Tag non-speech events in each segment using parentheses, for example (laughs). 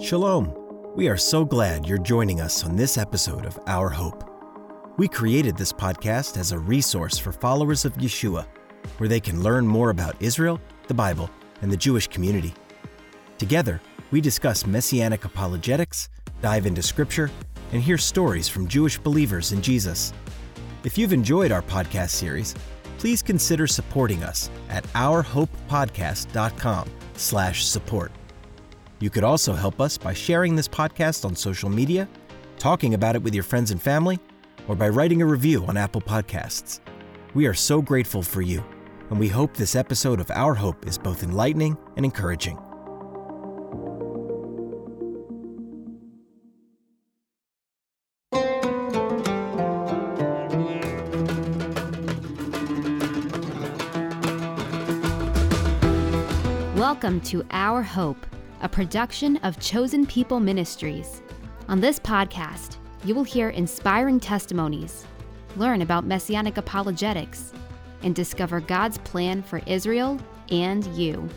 Shalom. We are so glad you're joining us on this episode of Our Hope. We created this podcast as a resource for followers of Yeshua, where they can learn more about Israel, the Bible, and the Jewish community. Together, we discuss messianic apologetics, dive into scripture, and hear stories from Jewish believers in Jesus. If you've enjoyed our podcast series, please consider supporting us at ourhopepodcast.com slash support. You could also help us by sharing this podcast on social media, talking about it with your friends and family, or by writing a review on Apple Podcasts. We are so grateful for you, and we hope this episode of Our Hope is both enlightening and encouraging. Welcome to Our Hope, a production of Chosen People Ministries. On this podcast, you will hear inspiring testimonies, learn about messianic apologetics, and discover God's plan for Israel and you.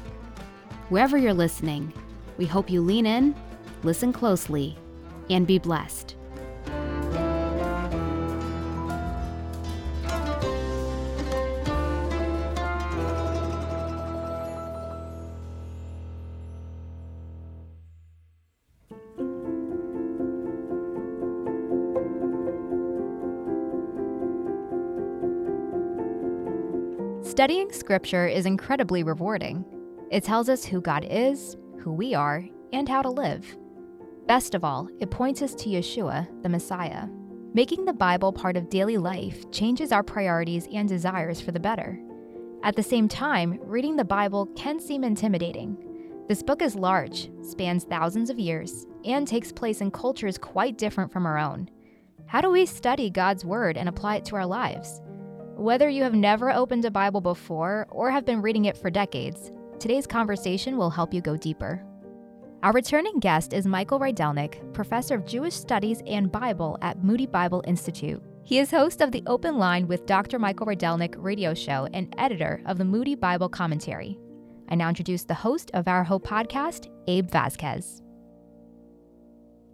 Wherever you're listening, we hope you lean in, listen closely, and be blessed. Studying Scripture is incredibly rewarding. It tells us who God is, who we are, and how to live. Best of all, it points us to Yeshua, the Messiah. Making the Bible part of daily life changes our priorities and desires for the better. At the same time, reading the Bible can seem intimidating. This book is large, spans thousands of years, and takes place in cultures quite different from our own. How do we study God's Word and apply it to our lives? Whether you have never opened a Bible before or have been reading it for decades, today's conversation will help you go deeper. Our returning guest is Michael Rydelnik, professor of Jewish Studies and Bible at Moody Bible Institute. He is host of the Open Line with Dr. Michael Rydelnik radio show and editor of the Moody Bible Commentary. I now introduce the host of our Hope podcast, Abe Vasquez.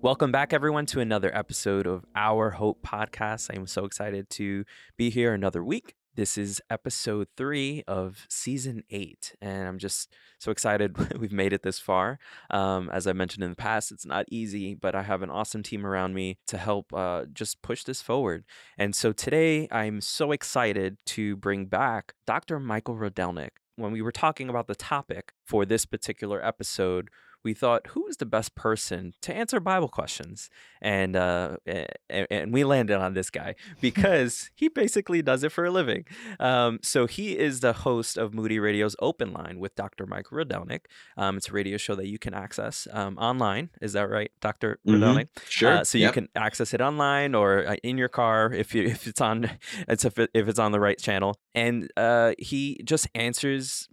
Welcome back, everyone, to another episode of Our Hope Podcast. I am so excited to be here another week. This is episode three of season eight, and I'm just so excited (laughs) we've made it this far. Um, as I mentioned in the past, it's not easy, but I have an awesome team around me to help uh, just push this forward. And so today, I'm so excited to bring back Dr. Michael Rydelnik. When we were talking about the topic for this particular episode, we thought who is the best person to answer Bible questions, and uh, and we landed on this guy (laughs) because he basically does it for a living. Um, so he is the host of Moody Radio's Open Line with Dr. Mike Rydelnik. Um, it's a radio show that you can access um, online. Is that right, Dr. mm Sure. Uh, so yep. you can access it online or uh, in your car if you if it's on (laughs) it's if, it, if it's on the right channel. And uh, he just answers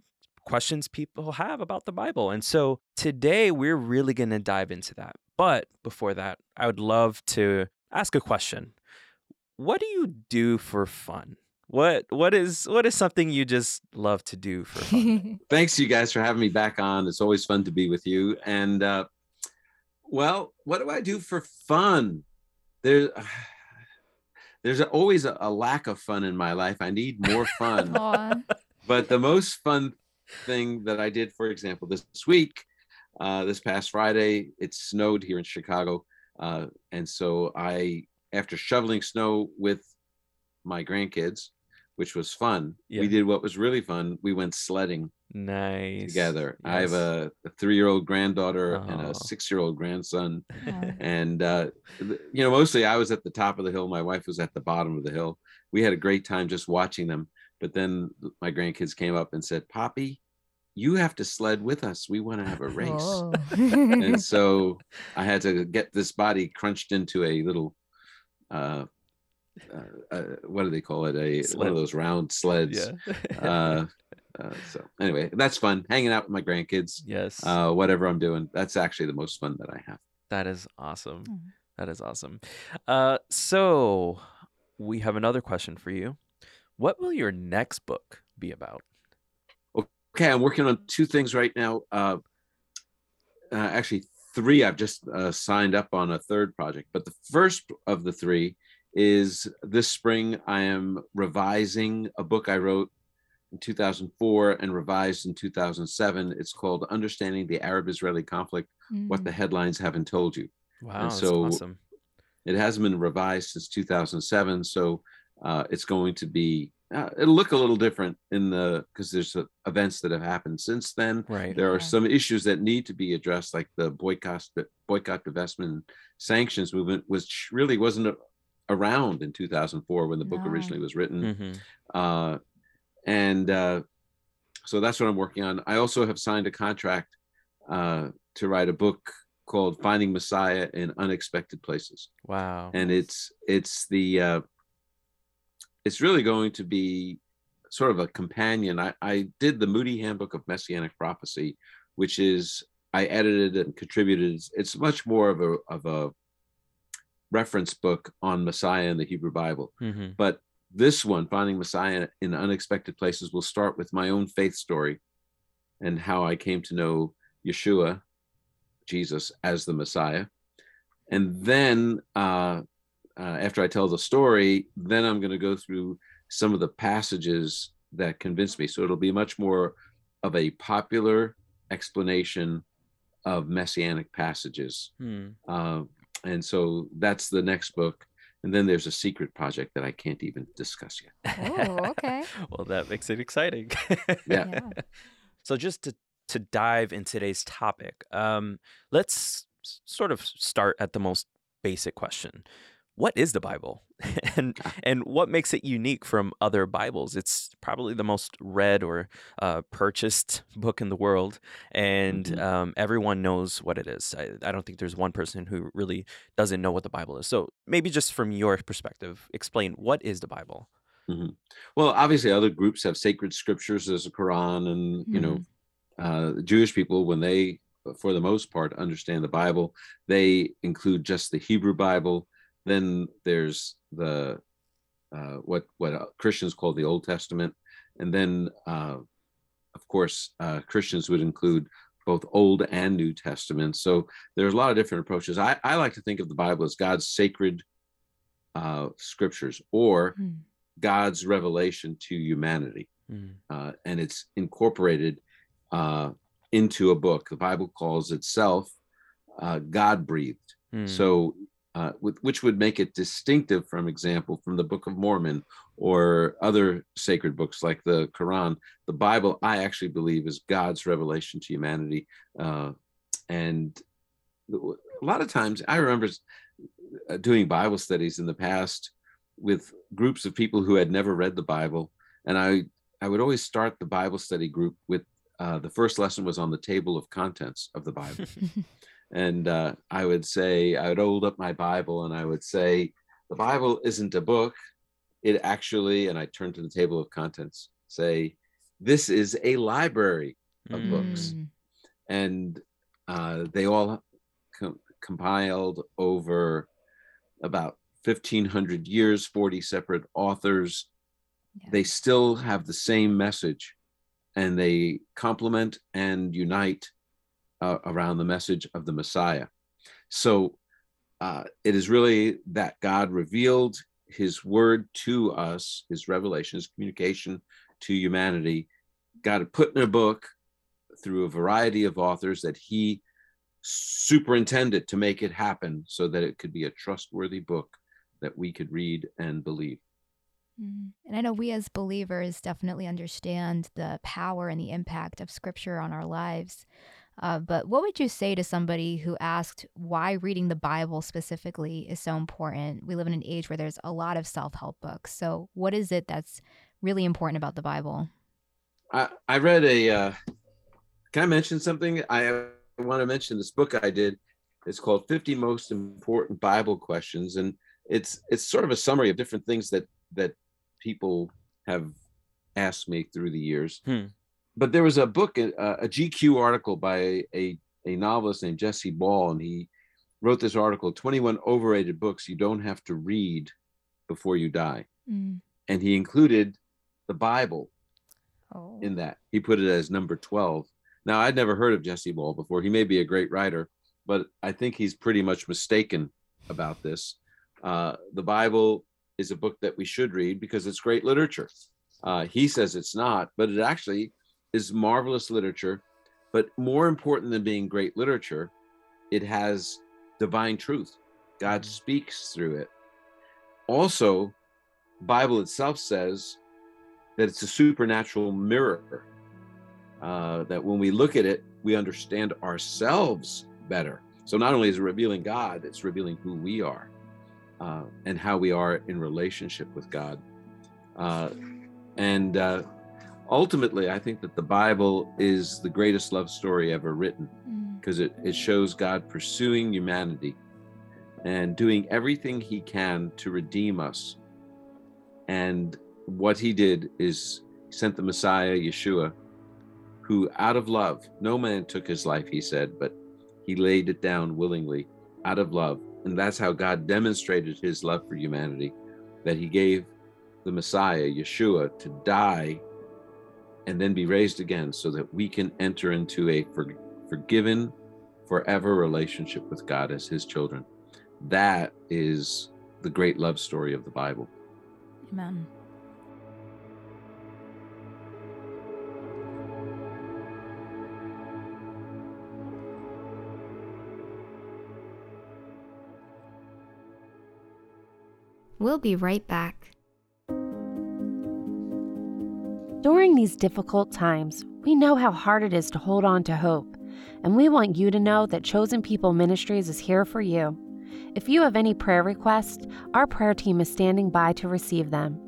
questions people have about the Bible. And so today we're really going to dive into that. But before that, I would love to ask a question. What do you do for fun? What what is what is something you just love to do for fun? (laughs) Thanks you guys for having me back on. It's always fun to be with you. And uh well, what do I do for fun? There (sighs) there's always a, a lack of fun in my life. I need more (laughs) fun. but the most fun thing that I did, for example, this week, uh, this past Friday, it snowed here in Chicago. Uh, and so I, after shoveling snow with my grandkids, which was fun, yeah. we did what was really fun. We went sledding nice together. Yes. I have a, a three-year-old granddaughter oh. and a six-year-old grandson, (laughs) and uh, you know, mostly I was at the top of the hill. My wife was at the bottom of the hill. We had a great time just watching them. But then my grandkids came up and said, Poppy, you have to sled with us. We want to have a race. Oh. and (laughs) so I had to get this body crunched into a little, uh, uh, uh what do they call it? A Sled. one of those round sleds. Yeah. Uh, uh, so anyway, that's fun. Hanging out with my grandkids. Yes. Uh, whatever I'm doing, that's actually the most fun that I have. That is awesome. Mm. That is awesome. Uh, so we have another question for you. What will your next book be about? Okay, I'm working on two things right now. Uh, uh, actually, three I've just uh, signed up on a third project, but the first of the three is this spring I am revising a book I wrote in 2004 and revised in 2007. It's called Understanding the Arab-Israeli Conflict: mm. What the Headlines Haven't Told You. Wow, and so awesome. It hasn't been revised since 2007, so uh, it's going to be uh, it'll look a little different in the because there's uh, events that have happened since then. Right. There are some issues that need to be addressed, like the boycott, boycott, divestment, sanctions movement, which really wasn't around in 2004 when the book no. originally was written. Mm-hmm. Uh, and uh, so that's what I'm working on. I also have signed a contract uh, to write a book called Finding Messiah in Unexpected Places. Wow. And it's it's the uh, it's really going to be sort of a companion. I, I did the Moody Handbook of Messianic Prophecy, which is I edited and contributed. It's much more of a of a reference book on Messiah in the Hebrew Bible. Mm-hmm. But this one, Finding Messiah in Unexpected Places, will start with my own faith story and how I came to know Yeshua, Jesus, as the Messiah. And then uh, uh, after I tell the story, then I'm going to go through some of the passages that convince me. So it'll be much more of a popular explanation of messianic passages. Hmm. Uh, and so that's the next book. And then there's a secret project that I can't even discuss yet. (laughs) Oh, okay. well, that makes it exciting. (laughs) yeah. yeah. So just to to dive in today's topic, um, let's sort of start at the most basic question what is the Bible (laughs) and and what makes it unique from other Bibles? It's probably the most read or uh, purchased (laughs) book in the world, and mm-hmm. um, everyone knows what it is. I, I, don't think there's one person who really doesn't know what the Bible is. So maybe just from your perspective, explain what is the Bible. Mm-hmm. Well, obviously, other groups have sacred scriptures. There's a Quran, and mm-hmm. you know, mm-hmm. uh, Jewish people when they, for the most part, understand the Bible, they include just the Hebrew Bible then there's the uh, what what uh, Christians call the Old Testament, and then uh, of course uh, Christians would include both Old and New Testament. So there's a lot of different approaches. I, I like to think of the Bible as God's sacred uh, scriptures or mm. God's revelation to humanity, mm. and it's incorporated into a book. The Bible calls itself God breathed. Mm. So uh, with, which would make it distinctive from example from the book of mormon or other sacred books like the quran. The bible i actually believe is god's revelation to humanity uh, and a lot of times i remember uh, doing bible studies in the past with groups of people who had never read the bible and i i would always start the bible study group with uh, the first lesson was on the table of contents of the bible (laughs) and uh, I would say I would hold up my Bible and I would say the Bible isn't a book. It actually, and I turn to the table of contents, say this is a library of mm. books, and uh, they all com- compiled over about 1500 years 40 separate authors yeah. they still have the same message and they complement and unite uh, around the message of the Messiah. So uh, it is really that God revealed his word to us, his revelation, his communication to humanity. God put in a book through a variety of authors that he superintended to make it happen so that it could be a trustworthy book that we could read and believe. Mm-hmm. And I know we as believers definitely understand the power and the impact of scripture on our lives. Uh, but what would you say to somebody who asked why reading the Bible specifically is so important? We live in an age where there's a lot of self help books. So, what is it that's really important about the Bible? I, I read a. Uh, can I mention something? I want to mention this book I did. It's called 50 Most Important Bible Questions. And it's it's sort of a summary of different things that that people have asked me through the years. Hmm but there was a book, a, a GQ article by a, a novelist named Jesse Ball, and he wrote this article 21 overrated books you don't have to read before you die. Mm. And he included the Bible oh. in that. He put it as number 12. Now, I'd never heard of Jesse Ball before. He may be a great writer, but I think he's pretty much mistaken about this. Uh, the Bible is a book that we should read because it's great literature. Uh, he says it's not, but it actually is marvelous literature. But more important than being great literature, it has divine truth. God speaks through it. Also, Bible itself says that it's a supernatural mirror. Uh, that when we look at it, we understand ourselves better. So not only is it revealing God, it's revealing who we are uh, and how we are in relationship with God. Uh, and uh, ultimately, I think that the Bible is the greatest love story ever written because mm. it, it shows God pursuing humanity and doing everything he can to redeem us. And what he did is sent the Messiah, Yeshua, who out of love, no man took his life, he said, but he laid it down willingly out of love. And that's how God demonstrated his love for humanity, that he gave the Messiah, Yeshua, to die and then be raised again so that we can enter into a for, forgiven, forever relationship with God as his children. That is the great love story of the Bible. Amen. We'll be right back. During these difficult times, we know how hard it is to hold on to hope, and we want you to know that Chosen People Ministries is here for you. If you have any prayer requests, our prayer team is standing by to receive them.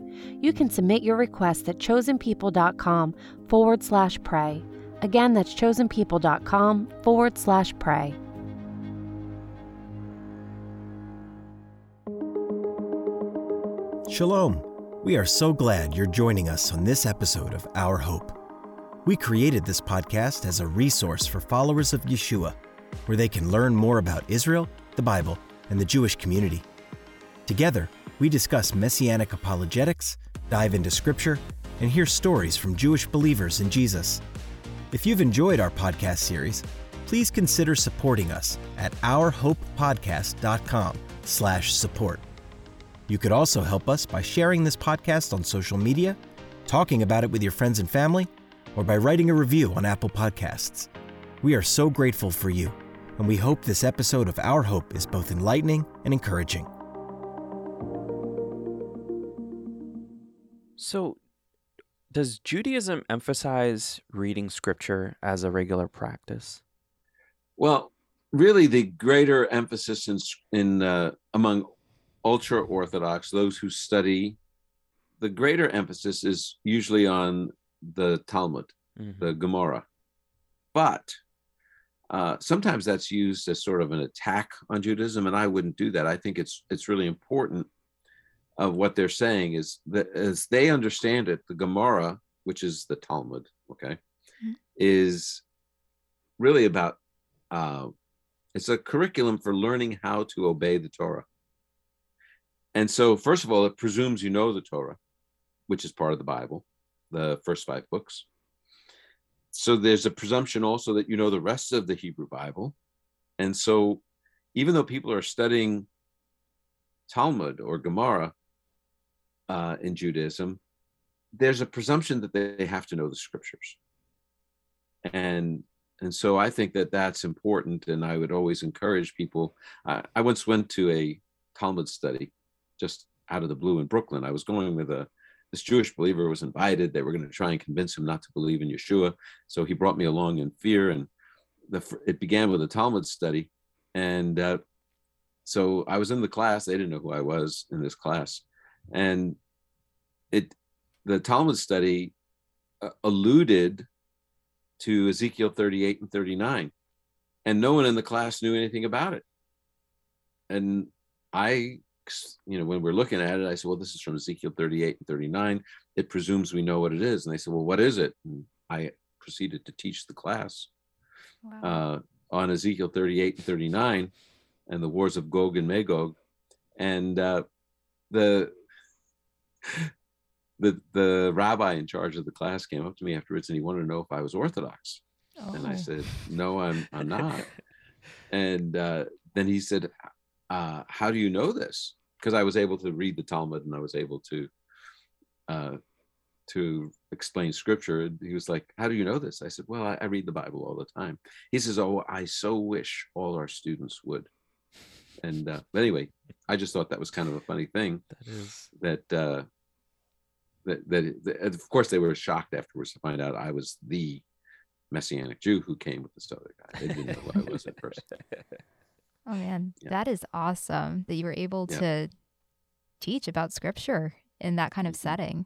You can submit your request at chosenpeople.com forward slash pray. Again, that's chosenpeople.com forward slash pray. Shalom. We are so glad you're joining us on this episode of Our Hope. We created this podcast as a resource for followers of Yeshua, where they can learn more about Israel, the Bible, and the Jewish community. Together, we discuss messianic apologetics, dive into scripture, and hear stories from Jewish believers in Jesus. If you've enjoyed our podcast series, please consider supporting us at ourhopepodcast.com/support. You could also help us by sharing this podcast on social media, talking about it with your friends and family, or by writing a review on Apple Podcasts. We are so grateful for you, and we hope this episode of Our Hope is both enlightening and encouraging. So, does Judaism emphasize reading scripture as a regular practice? Well, really, the greater emphasis in, in uh, among ultra Orthodox, those who study, the greater emphasis is usually on the Talmud, mm-hmm. the Gemara. But uh, sometimes that's used as sort of an attack on Judaism, and I wouldn't do that. I think it's it's really important of what they're saying is that as they understand it, the Gemara, which is the Talmud, okay, mm-hmm. is really about uh, it's a curriculum for learning how to obey the Torah. And so, first of all, it presumes you know the Torah, which is part of the Bible, the first five books. So there's a presumption also that you know the rest of the Hebrew Bible. And so, even though people are studying Talmud or Gemara uh, in Judaism, there's a presumption that they have to know the scriptures. And and so I think that that's important. And I would always encourage people. I, I once went to a Talmud study just out of the blue in Brooklyn. I was going with a this Jewish believer was invited. They were going to try and convince him not to believe in Yeshua. So he brought me along in fear, and the it began with a Talmud study, and uh, so I was in the class. They didn't know who I was in this class, and it the Talmud study uh, alluded to Ezekiel 38 and 39, and no one in the class knew anything about it. And I you know, when we're looking at it, I said, well, this is from Ezekiel 38 and 39. It presumes we know what it is. And they said, well, what is it? And I proceeded to teach the class wow. uh, on Ezekiel 38 and 39 and the wars of Gog and Magog. And uh, the (laughs) the the rabbi in charge of the class came up to me afterwards and he wanted to know if I was Orthodox. Oh. And I oh. said, no, I'm I'm not. (laughs) and uh, then he said, uh, "How do you know this?" Because I was able to read the Talmud and I was able to uh, to explain scripture. He was like, "How do you know this?" I said, "Well, I, I read the Bible all the time." He says, "Oh, I so wish all our students would." And uh, anyway, I just thought that was kind of a funny thing. That is that. Uh, that, that, that of course they were shocked afterwards to find out I was the messianic Jew who came with this other guy. They didn't know who I was at first. (laughs) Oh man, yeah. that is awesome that you were able yeah. to teach about scripture in that kind of mm-hmm. setting.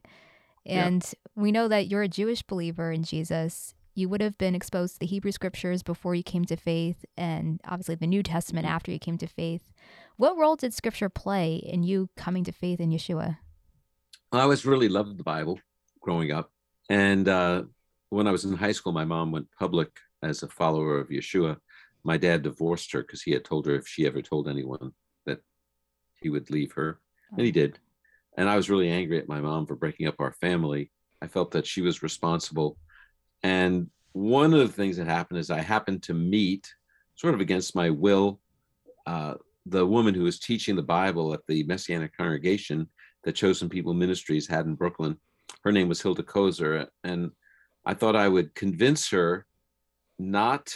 And yeah. we know that you're a Jewish believer in Jesus. You would have been exposed to the Hebrew scriptures before you came to faith, and obviously the New Testament mm-hmm. after you came to faith. What role did scripture play in you coming to faith in Yeshua? I always really loved the Bible growing up. And uh, when I was in high school, my mom went public as a follower of Yeshua. My dad divorced her because he had told her if she ever told anyone that he would leave her, and he did. And I was really angry at my mom for breaking up our family. I felt that she was responsible. And one of the things that happened is I happened to meet, sort of against my will, uh, the woman who was teaching the Bible at the Messianic congregation that Chosen People Ministries had in Brooklyn. Her name was Hilda Koser. And I thought I would convince her not,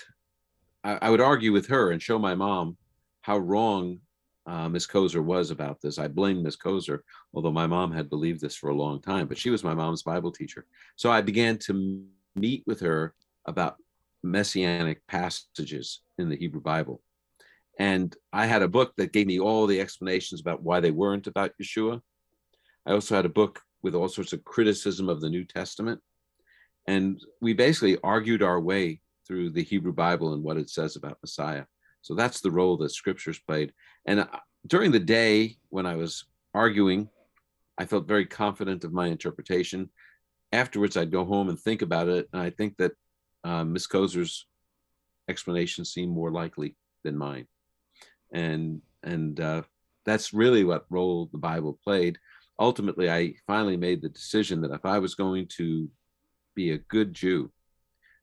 I, I would argue with her and show my mom how wrong uh, Miss Koser was about this. I blame Miss Koser, although my mom had believed this for a long time, but she was my mom's Bible teacher. So I began to meet with her about messianic passages in the Hebrew Bible. And I had a book that gave me all the explanations about why they weren't about Yeshua. I also had a book with all sorts of criticism of the New Testament. And we basically argued our way through the Hebrew Bible and what it says about Messiah. So that's the role that scriptures played. And uh, during the day when I was arguing, I felt very confident of my interpretation. Afterwards, I'd go home and think about it. And I think that uh, Miss Koser's explanation seemed more likely than mine. And, and uh, that's really what role the Bible played ultimately, I finally made the decision that if I was going to be a good Jew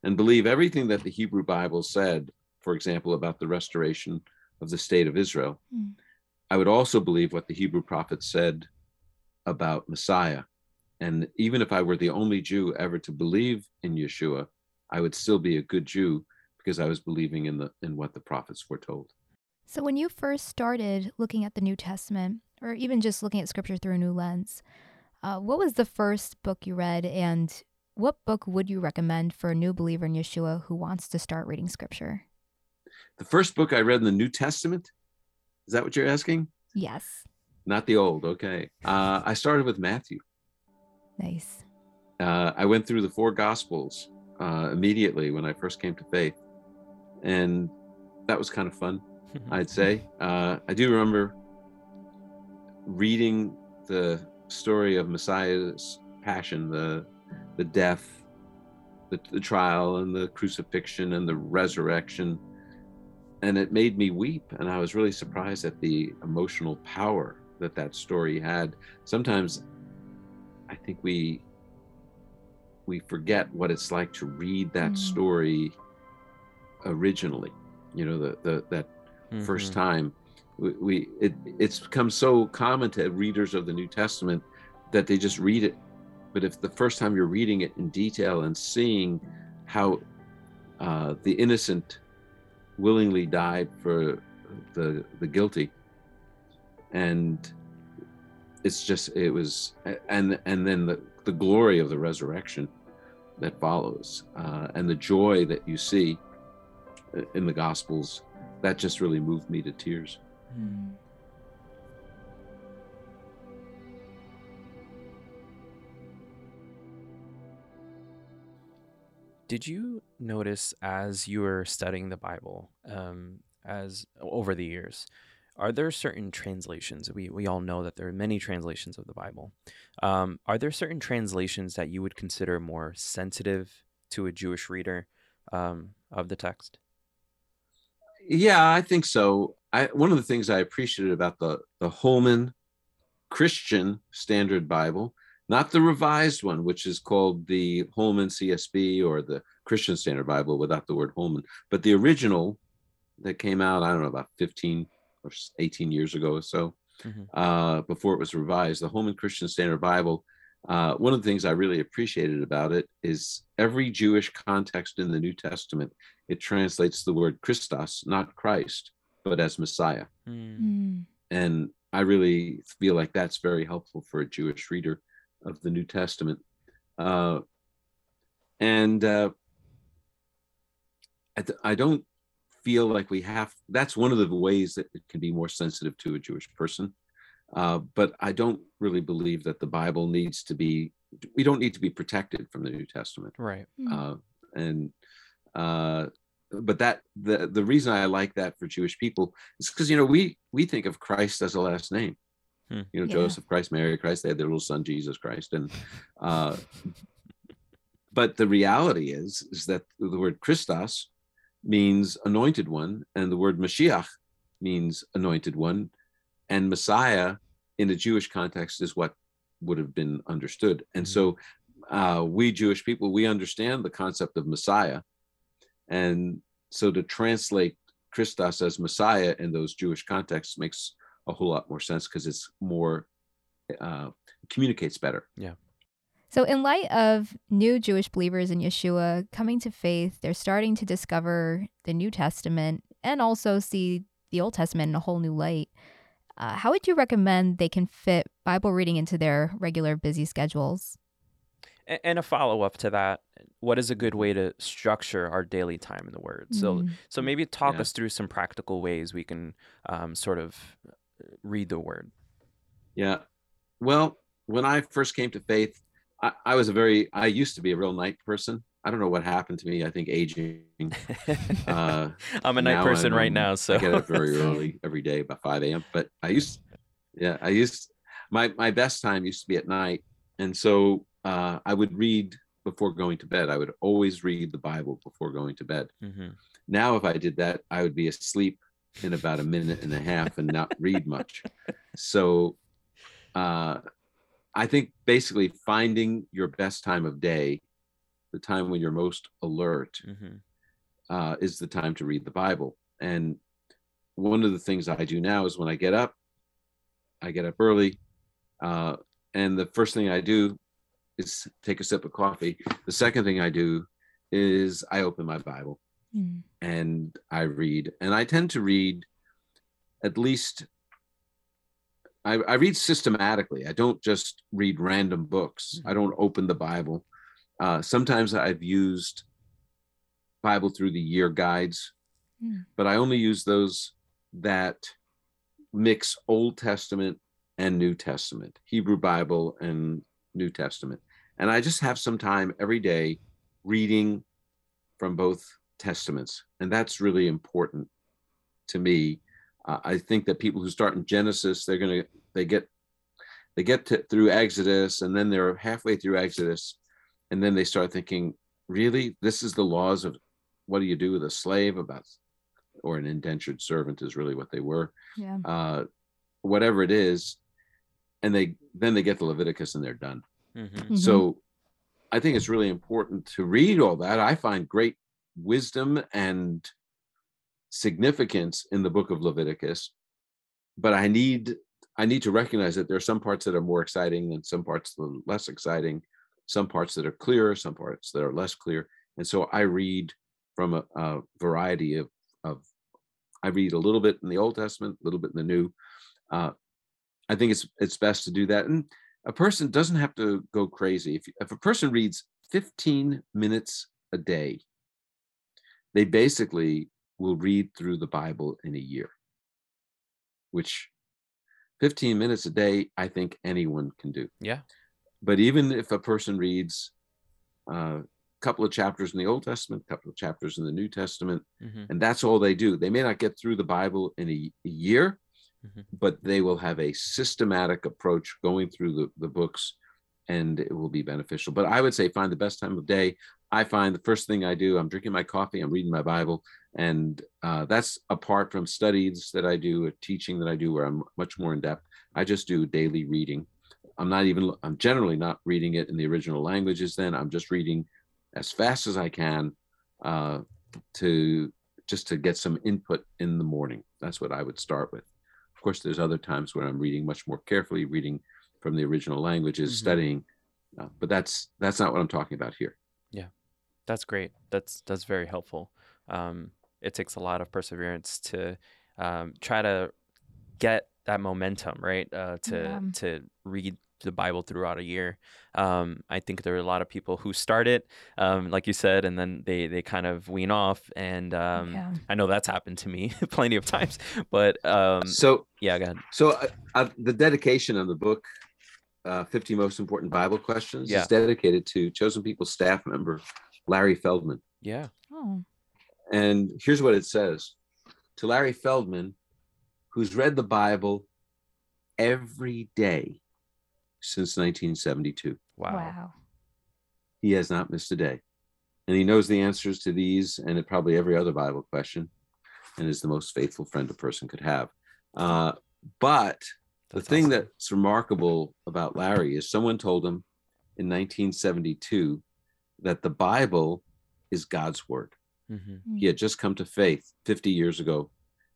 and believe everything that the Hebrew Bible said, for example, about the restoration of the state of Israel, mm. I would also believe what the Hebrew prophets said about Messiah. And even if I were the only Jew ever to believe in Yeshua, I would still be a good Jew because I was believing in the in what the prophets foretold. So when you first started looking at the New Testament, or even just looking at scripture through a new lens, uh, what was the first book you read, and what book would you recommend for a new believer in Yeshua who wants to start reading scripture? The first book I read in the New Testament? Is that what you're asking? Yes. Not the old, okay. Uh, I started with Matthew. Nice. Uh, I went through the four Gospels uh, immediately when I first came to faith. And that was kind of fun, (laughs) I'd say. Uh, I do remember reading the story of Messiah's passion, the the death, the, the trial, and the crucifixion and the resurrection, and it made me weep. And I was really surprised at the emotional power that that story had. Sometimes, I think we we forget what it's like to read that mm. story originally. You know, the the that mm-hmm. first time we, we it, it's become so common to readers of the New Testament that they just read it. But if the first time you're reading it in detail and seeing how uh, the innocent willingly died for the the guilty, and it's just it was and and then the the glory of the resurrection that follows uh, and the joy that you see in the gospels that just really moved me to tears Hmm. Did you notice as you were studying the Bible, um, as over the years, are there certain translations? We we all know that there are many translations of the Bible. Um, are there certain translations that you would consider more sensitive to a Jewish reader um, of the text? Yeah, I think so. I one of the things I appreciated about the the Holman Christian Standard Bible, not the revised one, which is called the Holman CSB or the Christian Standard Bible without the word Holman, but the original that came out, I don't know, about 15 or 18 years ago or so, mm-hmm. uh, before it was revised, the Holman Christian Standard Bible. Uh, one of the things I really appreciated about it is every Jewish context in the New Testament, it translates the word Christos, not Christ, but as Messiah. Mm. And I really feel like that's very helpful for a Jewish reader of the New Testament. Uh, and uh, I, I don't feel like we have that's one of the ways that it can be more sensitive to a jewish person uh, but i don't really believe that the bible needs to be we don't need to be protected from the new testament right hmm. uh, and uh, but that the the reason i like that for jewish people is because you know we we think of christ as a last name hmm. you know yeah. joseph christ mary christ they had their little son jesus christ and uh, but the reality is is that the word christos means anointed one, and the word Mashiach means anointed one, and Messiah in a Jewish context is what would have been understood. And so, mm-hmm. uh, we Jewish people, we understand the concept of Messiah, and so to translate Christos as Messiah in those Jewish contexts makes a whole lot more sense because it's more uh, communicates better. Yeah. So, in light of new Jewish believers in Yeshua coming to faith, they're starting to discover the New Testament and also see the Old Testament in a whole new light. Uh, how would you recommend they can fit Bible reading into their regular busy schedules? And a follow up to that, what is a good way to structure our daily time in the Word? So, mm. so maybe talk yeah. us through some practical ways we can um, sort of read the Word. Yeah. Well, when I first came to faith, I, I, was a very I used to be a real night person. I don't know what happened to me. I think aging. (laughs) Uh, I'm a night person right now, so I get up very (laughs) early every day, about 5 a.m. But I used, yeah, I used my my best time used to be at night, and so uh, I would read before going to bed. I would always read the Bible before going to bed. Mm-hmm. Now, if I did that, I would be asleep in about a minute and a half and not (laughs) read much. So, uh, I think basically finding your best time of day, the time when you're most alert, mm-hmm. uh, is the time to read the Bible. And one of the things I do now is when I get up, I get up early, uh, and the first thing I do is take a sip of coffee. The second thing I do is I open my Bible mm. and I read. And I tend to read at least I, I read systematically. I don't just read random books. I don't open the Bible. Uh, sometimes I've used Bible through the year guides, mm. but I only use those that mix Old Testament and New Testament, Hebrew Bible and New Testament. And I just have some time every day reading from both testaments. And that's really important to me uh, I think that people who start in Genesis, they're gonna they get they get to, through Exodus, and then they're halfway through Exodus, and then they start thinking, really, this is the laws of what do you do with a slave about, or an indentured servant is really what they were. Yeah. Uh, whatever it is, and they then they get the Leviticus and they're done. Mm-hmm. Mm-hmm. So I think it's really important to read all that. I find great wisdom and significance in the book of Leviticus, but I need I need to recognize that there are some parts that are more exciting and some parts that are less exciting, some parts that are clear, some parts that are less clear. And so I read from a, a variety of, of, I read a little bit in the Old Testament, a little bit in the New. Uh, I think it's it's best to do that. And a person doesn't have to go crazy. If, if a person reads 15 minutes a day, they basically will read through the Bible in a year, which 15 minutes a day, I think anyone can do. Yeah. But even if a person reads a uh, couple of chapters in the Old Testament, a couple of chapters in the New Testament, mm-hmm. and that's all they do, they may not get through the Bible in a, a year, mm-hmm. but they will have a systematic approach going through the, the books and it will be beneficial. But I would say find the best time of day. I find the first thing I do, I'm drinking my coffee, I'm reading my Bible, and uh, that's apart from studies that I do, a teaching that I do where I'm much more in depth. I just do daily reading. I'm not even, I'm generally not reading it in the original languages then. I'm just reading as fast as I can uh, to just to get some input in the morning. That's what I would start with. Of course, there's other times where I'm reading much more carefully, reading from the original languages, mm-hmm. studying, uh, but that's that's not what I'm talking about here. Yeah, that's great. That's that's very helpful. Um, it takes a lot of perseverance to um, try to get that momentum, right? Uh, to yeah. to read the Bible throughout a year. Um, I think there are a lot of people who start it, um, like you said, and then they they kind of wean off. And um, yeah. I know that's happened to me (laughs) plenty of times. But um, so yeah, go ahead. So uh, uh, the dedication of the book, uh, 50 Most Important Bible Questions, yeah. is dedicated to Chosen People staff member Larry Feldman. Yeah. Oh. And here's what it says to Larry Feldman, who's read the Bible every day since 1972. Wow. wow. He has not missed a day. And he knows the answers to these and probably every other Bible question and is the most faithful friend a person could have. Uh, but the thing awesome. that's remarkable about Larry is someone told him in 1972 that the Bible is God's word. Mm-hmm. He had just come to faith 50 years ago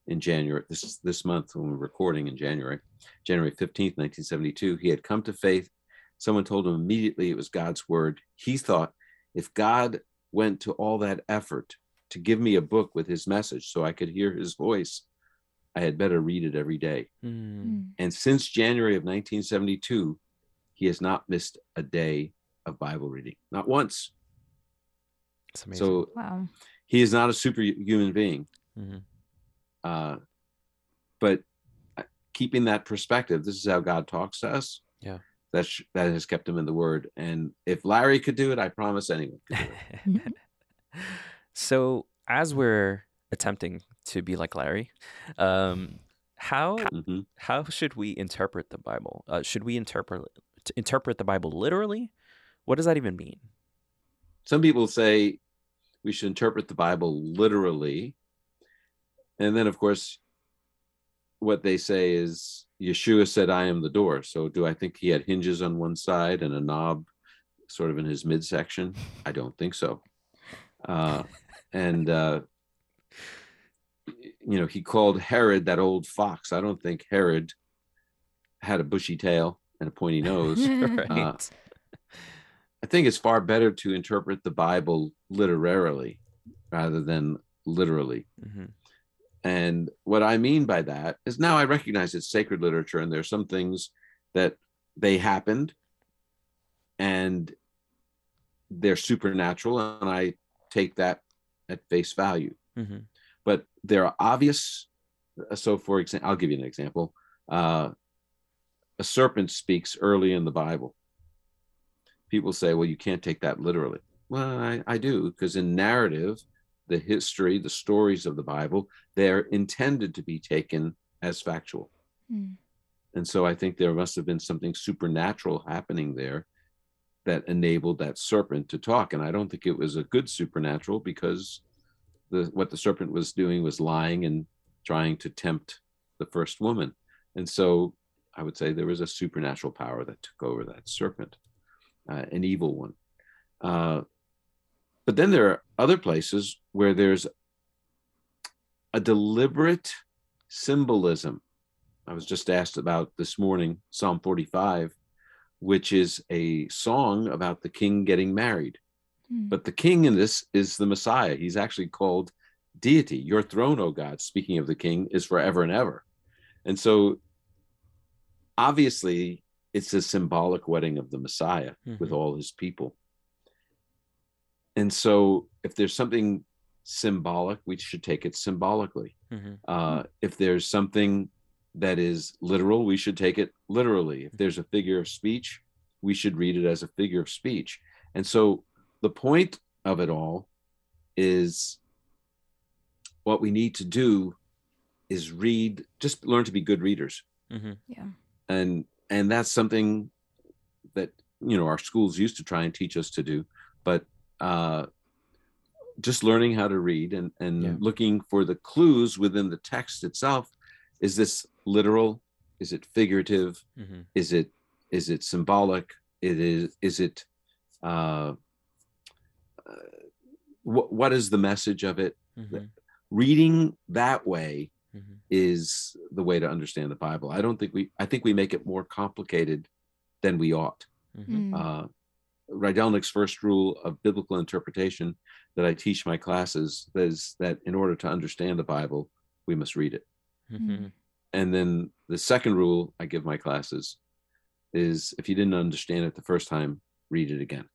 in January, this this month when we're recording in January, January 15th, 1972, he had come to faith. Someone told him immediately it was God's word. He thought, if God went to all that effort to give me a book with his message so I could hear his voice, I had better read it every day. Mm. And since January of 1972, he has not missed a day of Bible reading, not once. So wow. he is not a superhuman being. Mm-hmm. Uh, but uh, keeping that perspective, this is how God talks to us. Yeah. That, sh- that has kept him in the word. And if Larry could do it, I promise anyone (laughs) so, as we're attempting to be like Larry, um, how mm-hmm. how should we interpret the Bible? Uh, should we interpret interpret the Bible literally? What does that even mean? Some people say we should interpret the Bible literally, and then, of course, what they say is Yeshua said, I am the door. So do I think he had hinges on one side and a knob sort of in his midsection? I don't think so. Uh, and, uh, you know, he called Herod that old fox. I don't think Herod had a bushy tail and a pointy nose. (laughs) right. uh, I think it's far better to interpret the Bible literarily rather than literally. Mm-hmm. And what I mean by that is now I recognize it's sacred literature and there's some things that they happened and they're supernatural and I take that at face value. Mm-hmm. But there are obvious. Uh, so, for example, I'll give you an example. Uh, a serpent speaks early in the Bible. People say, well, you can't take that literally. Well, I, I do, because in narrative, the history, the stories of the Bible, they're intended to be taken as factual. Mm. And so I think there must have been something supernatural happening there that enabled that serpent to talk. And I don't think it was a good supernatural because the what the serpent was doing was lying and trying to tempt the first woman. And so I would say there was a supernatural power that took over that serpent, uh, an evil one. Uh, but then there are other places where there's a deliberate symbolism. I was just asked about this morning, Psalm 45, which is a song about the king getting married. Mm. But the king in this is the Messiah. He's actually called deity. Your throne, O God, speaking of the king, is forever and ever. And so obviously, it's a symbolic wedding of the Messiah mm-hmm. with all his people. And so, if there's something symbolic, we should take it symbolically. Mm-hmm. Uh, if there's something that is literal, we should take it literally. If there's a figure of speech, we should read it as a figure of speech. And so, the point of it all is what we need to do is read, just learn to be good readers. Mm-hmm. Yeah. And and that's something that you know our schools used to try and teach us to do, but uh, just learning how to read and, and yeah. looking for the clues within the text itself. Is this literal? Is it figurative? Mm-hmm. Is it is it symbolic? It is is it uh, uh, what what is the message of it? Mm-hmm. reading that way mm-hmm. is the way to understand the Bible. I don't think we, I think we make it more complicated than we ought. Mm-hmm. Uh, Rydelnik's first rule of biblical interpretation that I teach my classes is that in order to understand the Bible, we must read it. Mm-hmm. And then the second rule I give my classes is if you didn't understand it the first time, read it again.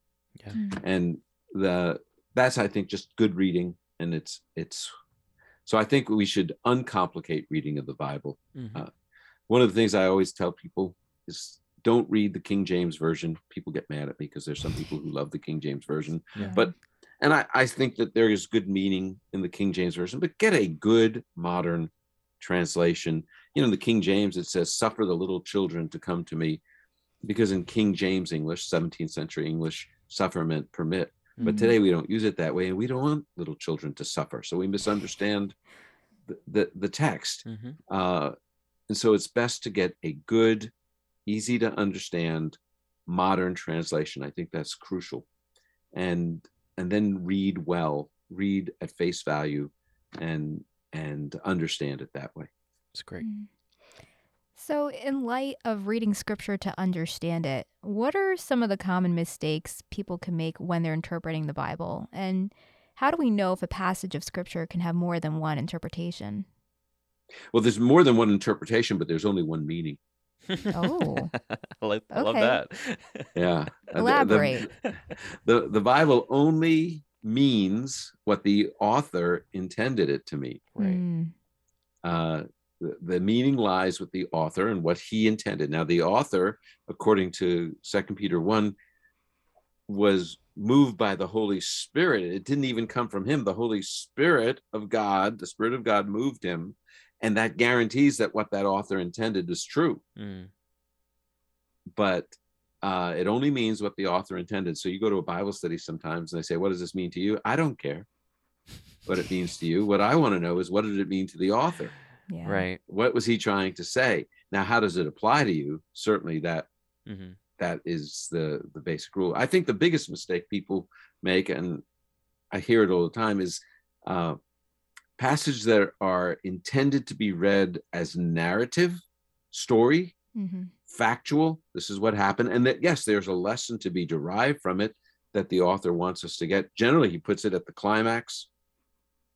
Yeah. Mm-hmm. And the that's I think just good reading, and it's it's so I think we should uncomplicate reading of the Bible. Mm-hmm. Uh, one of the things I always tell people is don't read the King James version. People get mad at me because there's some people who love the King James version, yeah. but and I, I think that there is good meaning in the King James version, but get a good modern translation. You know, the King James it says, "Suffer the little children to come to me," because in King James English, 17th century English, suffer meant permit. But mm-hmm. today we don't use it that way, and we don't want little children to suffer. So we misunderstand the the, the text, mm-hmm. uh, and so it's best to get a good, easy to understand modern translation. I think that's crucial, and and then read well, read at face value, and and understand it that way. It's great. Mm-hmm. So, in light of reading scripture to understand it, what are some of the common mistakes people can make when they're interpreting the Bible? And how do we know if a passage of scripture can have more than one interpretation? Well, there's more than one interpretation, but there's only one meaning. Oh, (laughs) I, love, okay. love that. (laughs) yeah. Elaborate. The, the, the, the, Bible only means what the author intended it to mean. Right. Mm. Uh, the, the meaning lies with the author and what he intended. Now, the author, according to Second Peter 1, was moved by the Holy Spirit. It didn't even come from him. The Holy Spirit of God, the Spirit of God moved him. And that guarantees that what that author intended is true. Mm. But uh, it only means what the author intended. So you go to a Bible study sometimes and they say, What does this mean to you? I don't care what it means to you. What I want to know is what did it mean to the author? Yeah. Right. What was he trying to say? Now, how does it apply to you? Certainly, that mm-hmm. that is the the basic rule. I think the biggest mistake people make, and I hear it all the time, is uh, passages that are intended to be read as narrative, story, mm-hmm. factual. This is what happened, and that yes, there's a lesson to be derived from it that the author wants us to get. Generally, he puts it at the climax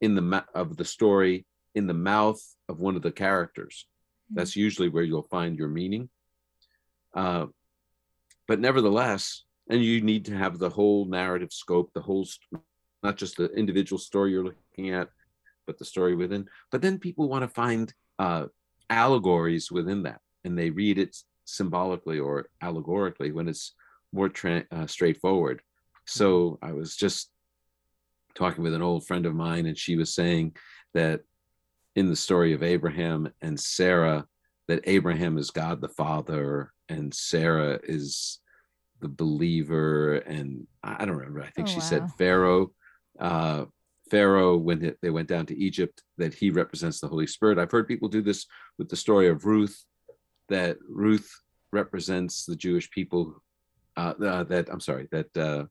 in the of the story in the mouth of one of the characters. Mm-hmm. That's usually where you'll find your meaning. Uh, but nevertheless, and you need to have the whole narrative scope, the whole, not just the individual story you're looking at, but the story within. But then people want to find uh, allegories within that, and they read it symbolically or allegorically when it's more tra- uh, straightforward. So I was just talking with an old friend of mine, and she was saying that in the story of Abraham and Sarah that Abraham is God the Father and Sarah is the believer. And I don't remember, I think oh, she wow. said Pharaoh. Uh, Pharaoh, when they went down to Egypt, that he represents the Holy Spirit. I've heard people do this with the story of Ruth, that Ruth represents the Jewish people. Uh, uh, that I'm sorry, that uh,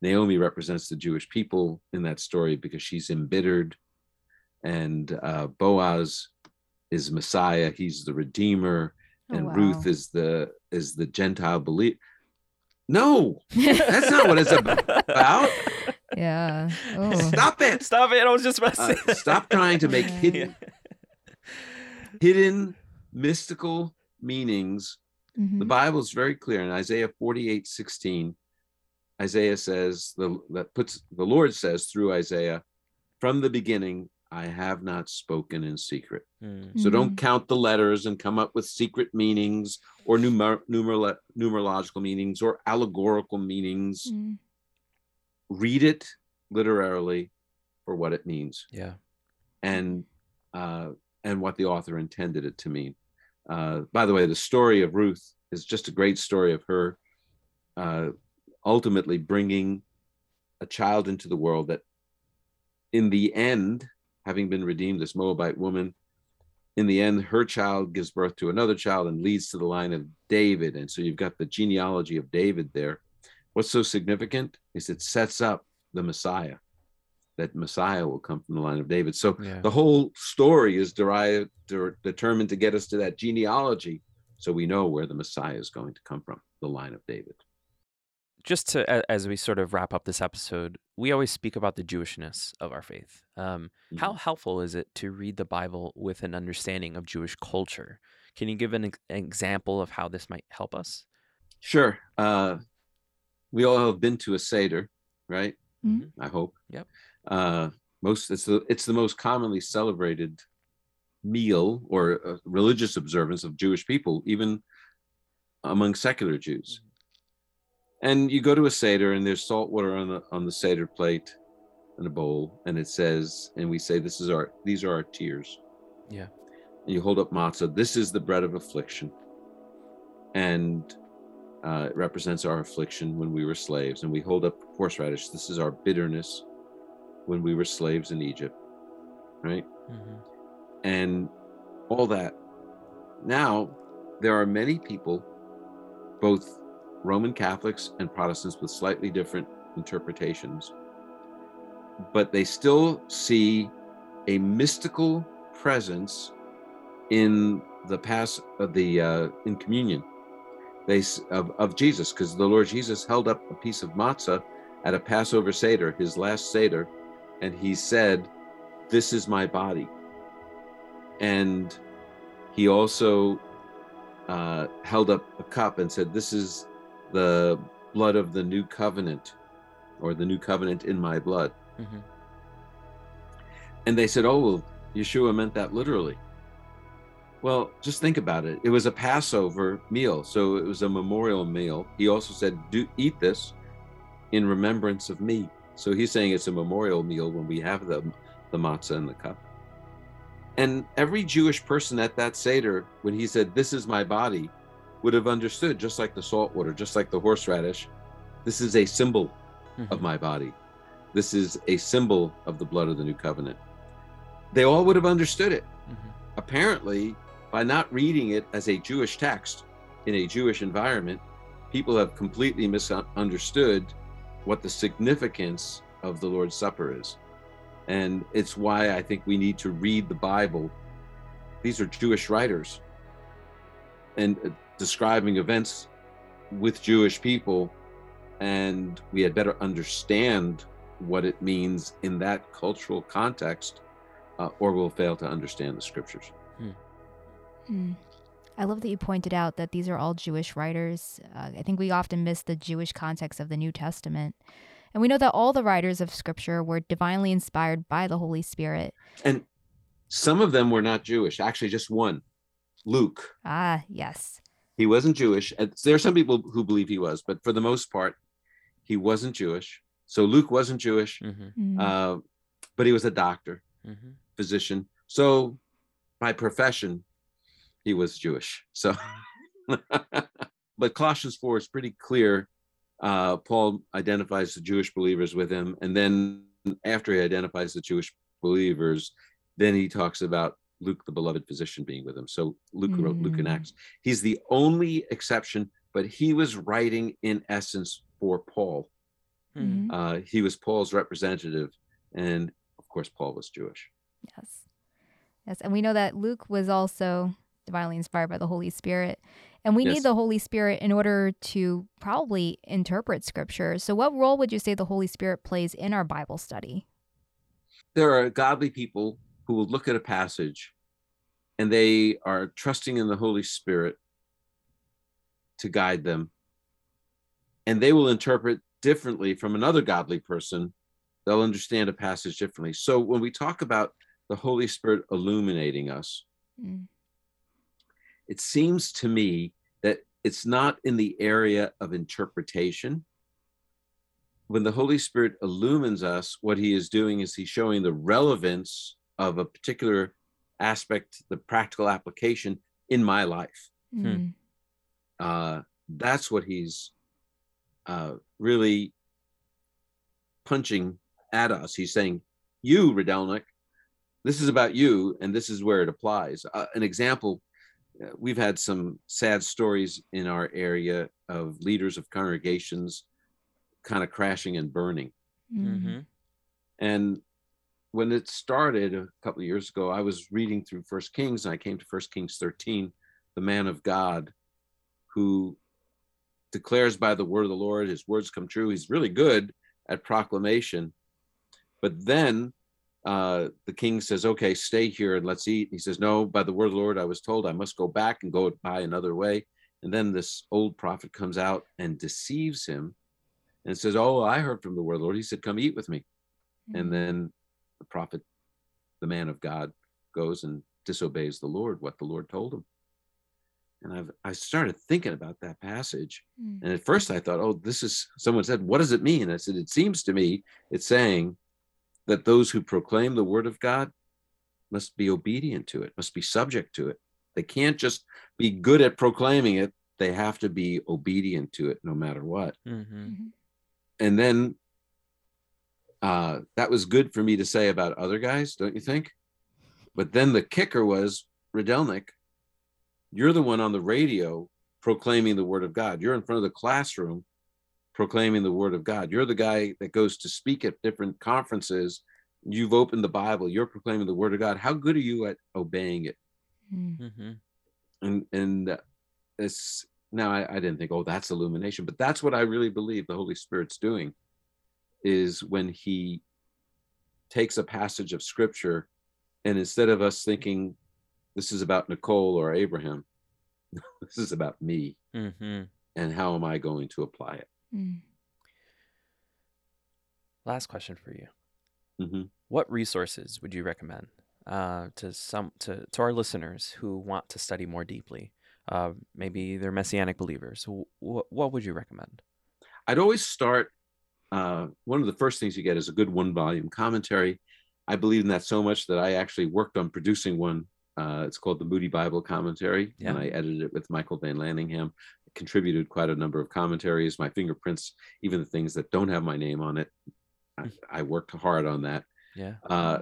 Naomi represents the Jewish people in that story because she's embittered and uh, Boaz is Messiah. He's the Redeemer, oh, and wow. Ruth is the is the Gentile believer. No, (laughs) that's not what it's about. Yeah. (laughs) Oh. Stop it. Stop it. I was just about to uh, Stop trying to make (laughs) hidden, hidden mystical meanings. Mm-hmm. The Bible is very clear in Isaiah 48 16. Isaiah says, the, that puts the Lord says through Isaiah, from the beginning, I have not spoken in secret. Mm. So don't mm-hmm. count the letters and come up with secret meanings or numer- numer- numerological meanings or allegorical meanings. Mm. Read it literally for what it means. Yeah. And uh, and what the author intended it to mean. Uh, by the way, the story of Ruth is just a great story of her uh, ultimately bringing a child into the world that in the end having been redeemed, this Moabite woman, in the end, her child gives birth to another child and leads to the line of David. And so you've got the genealogy of David there. What's so significant is it sets up the Messiah, that Messiah will come from the line of David. So yeah. the whole story is derived or determined to get us to that genealogy so we know where the Messiah is going to come from, the line of David. Just to, as we sort of wrap up this episode, we always speak about the Jewishness of our faith. Um, mm-hmm. How helpful is it to read the Bible with an understanding of Jewish culture? Can you give an, an example of how this might help us? Sure. Uh, we all have been to a Seder, right? Mm-hmm. I hope. Yep. Uh, most it's the it's the most commonly celebrated meal or religious observance of Jewish people, even among secular Jews. Mm-hmm. And you go to a Seder and there's salt water on the on the Seder plate in a bowl, and it says, and we say, This is our these are our tears. Yeah. And you hold up matzah, this is the bread of affliction. And uh, it represents our affliction when we were slaves. And we hold up horseradish, this is our bitterness when we were slaves in Egypt. Right? Mm-hmm and all that. Now, there are many people, both Roman Catholics and Protestants, with slightly different interpretations, but they still see a mystical presence in the pass of the uh, in communion. They of, of jesus because the lord jesus held up a piece of matzah at a passover seder his last seder and he said this is my body. And he also uh, held up a cup and said, This is the blood of the new covenant, or the new covenant in my blood. Mm-hmm. And they said, Oh, well, Yeshua meant that literally. Well, just think about it. It was a Passover meal, so it was a memorial meal. He also said, "Do eat this in remembrance of me." So he's saying it's a memorial meal when we have the the matzah and the cup. And every Jewish person at that Seder, when he said, This is my body, would have understood, just like the salt water, just like the horseradish, this is a symbol mm-hmm. of my body. This is a symbol of the blood of the new covenant. They all would have understood it. Mm-hmm. Apparently, by not reading it as a Jewish text in a Jewish environment, people have completely misunderstood what the significance of the Lord's Supper is. And it's why I think we need to read the Bible. These are Jewish writers and uh, describing events with Jewish people. And we had better understand what it means in that cultural context, uh, or we'll fail to understand the scriptures. Hmm. Hmm. I love that you pointed out that these are all Jewish writers. Uh, I think we often miss the Jewish context of the New Testament. And we know that all the writers of scripture were divinely inspired by the Holy Spirit. And some of them were not Jewish, actually, just one Luke. Ah, yes. He wasn't Jewish. There are some people who believe he was, but for the most part, he wasn't Jewish. So Luke wasn't Jewish, mm-hmm. mm-hmm. uh, but he was a doctor, mm-hmm. physician. So by profession, he was Jewish. So, (laughs) but Colossians 4 is pretty clear uh, Paul identifies the Jewish believers with him, and then after he identifies the Jewish believers, then he talks about Luke, the beloved physician, being with him. So Luke mm. wrote Luke and Acts. He's the only exception, but he was writing in essence for Paul. Mm. Uh, he was Paul's representative, and of course, Paul was Jewish. Yes, yes, and we know that Luke was also divinely inspired by the Holy Spirit. And we yes. need the Holy Spirit in order to probably interpret scripture. So, what role would you say the Holy Spirit plays in our Bible study? There are godly people who will look at a passage and they are trusting in the Holy Spirit to guide them. And they will interpret differently from another godly person. They'll understand a passage differently. So, when we talk about the Holy Spirit illuminating us, mm it seems to me that it's not in the area of interpretation. When the Holy Spirit illumines us, what he is doing is he's showing the relevance of a particular aspect, the practical application in my life. Mm. Uh, that's what he's uh, really punching at us. He's saying, You, Rydelnik, this is about you, and this is where it applies. Uh, an example uh, we've had some sad stories in our area of leaders of congregations kind of crashing and burning. Mm-hmm. And when it started a couple of years ago, I was reading through First Kings, and I came to First Kings 13, the man of God, who declares by the word of the Lord, his words come true. He's really good at proclamation. But then uh, the king says, Okay, stay here and let's eat. He says, No, by the word of the Lord, I was told I must go back and go by another way. And then this old prophet comes out and deceives him and says, Oh, I heard from the word of the Lord. He said, Come eat with me. Mm-hmm. And then the prophet, the man of God, goes and disobeys the Lord, what the Lord told him. And I've I started thinking about that passage. Mm. And at first I thought, oh, this is someone said, what does it mean? I said, it seems to me it's saying that those who proclaim the word of God must be obedient to it, must be subject to it. They can't just be good at proclaiming it. They have to be obedient to it no matter what. Mm-hmm. Mm-hmm. And then uh, that was good for me to say about other guys, don't you think? But then the kicker was Rydelnik you're the one on the radio proclaiming the word of God. You're in front of the classroom proclaiming the word of God. You're the guy that goes to speak at different conferences. You've opened the Bible. You're proclaiming the word of God. How good are you at obeying it? Hmm. Mm-hmm. And and it's now I, I didn't think, oh, that's illumination, but that's what I really believe the Holy Spirit's doing, is when He takes a passage of Scripture, and instead of us thinking this is about Nicole or Abraham. (laughs) this is about me. Mm-hmm. And how am I going to apply it? Mm. Last question for you. Mm-hmm. What resources would you recommend uh, to some to, to our listeners who want to study more deeply? Uh, maybe they're messianic believers. W- what would you recommend? I'd always start. Uh, one of the first things you get is a good one volume commentary. I believe in that so much that I actually worked on producing one uh, it's called the Moody Bible Commentary, yeah. and I edited it with Michael Vanlaningham. Contributed quite a number of commentaries, my fingerprints, even the things that don't have my name on it. I, I worked hard on that. Yeah. Uh,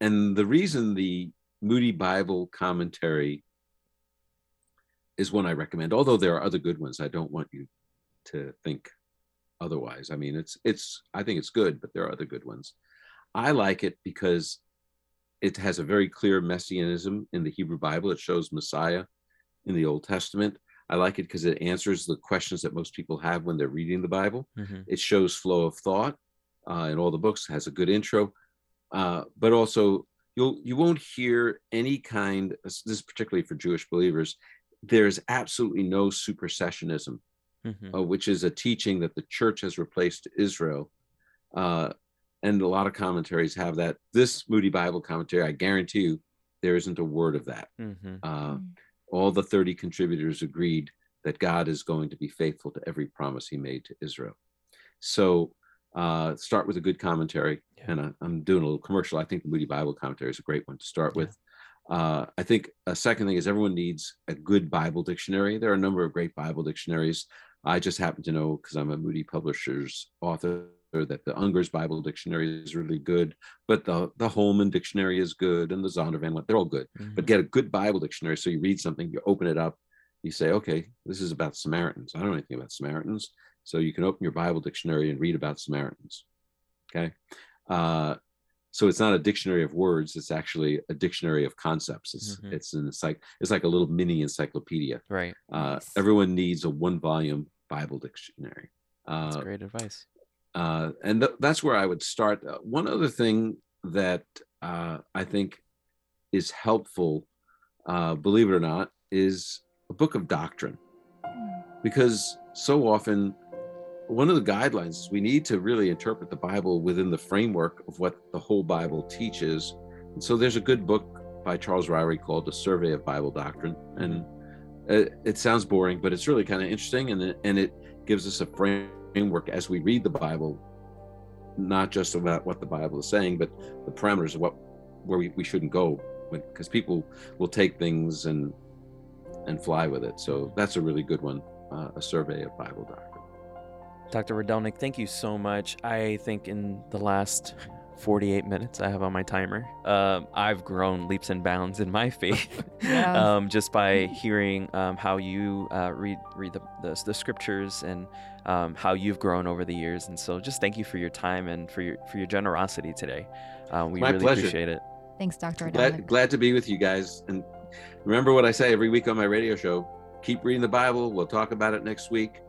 and the reason the Moody Bible Commentary is one I recommend, although there are other good ones. I don't want you to think otherwise. I mean, it's it's I think it's good, but there are other good ones. I like it because it has a very clear messianism in the Hebrew Bible. It shows Messiah in the Old Testament. I like it because it answers the questions that most people have when they're reading the Bible. Mm-hmm. It shows flow of thought uh, in all the books. Has a good intro, uh, but also you'll you won't hear any kind. This is particularly for Jewish believers. There's absolutely no supersessionism, mm-hmm. uh, which is a teaching that the church has replaced Israel. Uh, and a lot of commentaries have that. This Moody Bible commentary, I guarantee you, there isn't a word of that. Mm-hmm. Uh, mm. all the 30 contributors agreed that God is going to be faithful to every promise he made to Israel. So uh, start with a good commentary. Yeah. And I, am doing a little commercial. I think the Moody Bible commentary is a great one to start yeah. with. Uh, I think a second thing is everyone needs a good Bible dictionary. There are a number of great Bible dictionaries. I just happen to know because I'm a Moody Publishers author that the Unger's Bible Dictionary is really good, but the the Holman Dictionary is good, and the Zondervan, one, they're all good. Mm-hmm. But get a good Bible dictionary so you read something, you open it up, you say, okay, this is about Samaritans. I don't know anything about Samaritans, so you can open your Bible dictionary and read about Samaritans. Okay, uh, so it's not a dictionary of words; it's actually a dictionary of concepts. It's mm-hmm. it's an it's like it's like a little mini encyclopedia. Right. Uh, everyone needs a one volume Bible dictionary. Uh, That's great advice uh, and th- that's where I would start. Uh, one other thing that uh, I think is helpful, uh, believe it or not, is a book of doctrine, because so often one of the guidelines is we need to really interpret the Bible within the framework of what the whole Bible teaches. And so there's a good book by Charles Ryrie called A Survey of Bible Doctrine, and it, it sounds boring, but it's really kind of interesting, and it, and it gives us a framework as we read the Bible, not just about what the Bible is saying, but the parameters of what where we, we shouldn't go, because people will take things and and fly with it. So that's a really good one, uh, a survey of Bible doctrine. Dr. Rydelnik, thank you so much. I think in the last 48 minutes I have on my timer. Um, I've grown leaps and bounds in my (laughs) faith yeah. um, just by hearing um, how you uh, read read the, the, the scriptures and um, how you've grown over the years. And so, just thank you for your time and for your for your generosity today. Uh, we my really pleasure. appreciate it. Thanks, Doctor. Glad, glad to be with you guys. And remember what I say every week on my radio show: keep reading the Bible. We'll talk about it next week.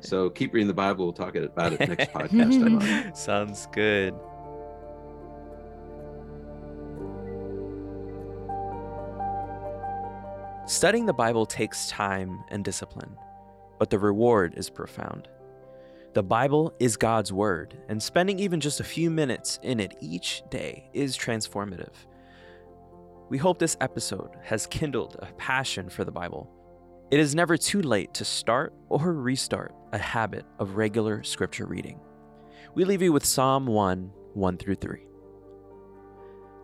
So keep reading the Bible. We'll talk about it next (laughs) podcast. Sounds good. Studying the Bible takes time and discipline, but the reward is profound. The Bible is God's Word, and spending even just a few minutes in it each day is transformative. We hope this episode has kindled a passion for the Bible. It is never too late to start or restart a habit of regular scripture reading. We leave you with Psalm 1 1 through 3.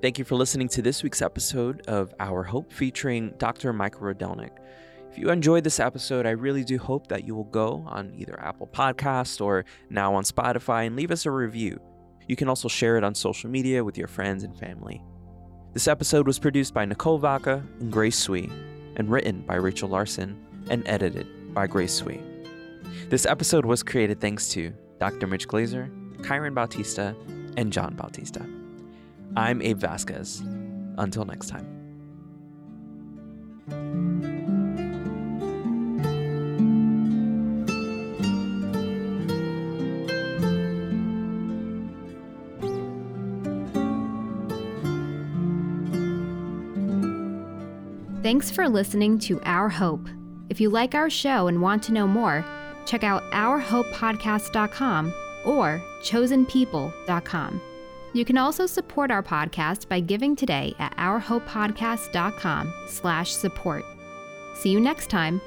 Thank you for listening to this week's episode of Our Hope featuring Dr. Michael Rydelnik. If you enjoyed this episode, I really do hope that you will go on either Apple Podcast or now on Spotify and leave us a review. You can also share it on social media with your friends and family. This episode was produced by Nicole Vaca and Grace Sui, and written by Rachel Larson and edited by Grace Sui. This episode was created thanks to Dr. Mitch Glaser, Kyron Bautista, and John Bautista. I'm Abe Vasquez. Until next time. Thanks for listening to Our Hope. If you like our show and want to know more, check out ourhopepodcast.com or chosenpeople.com. You can also support our podcast by giving today at ourhopepodcast.com slash support. See you next time.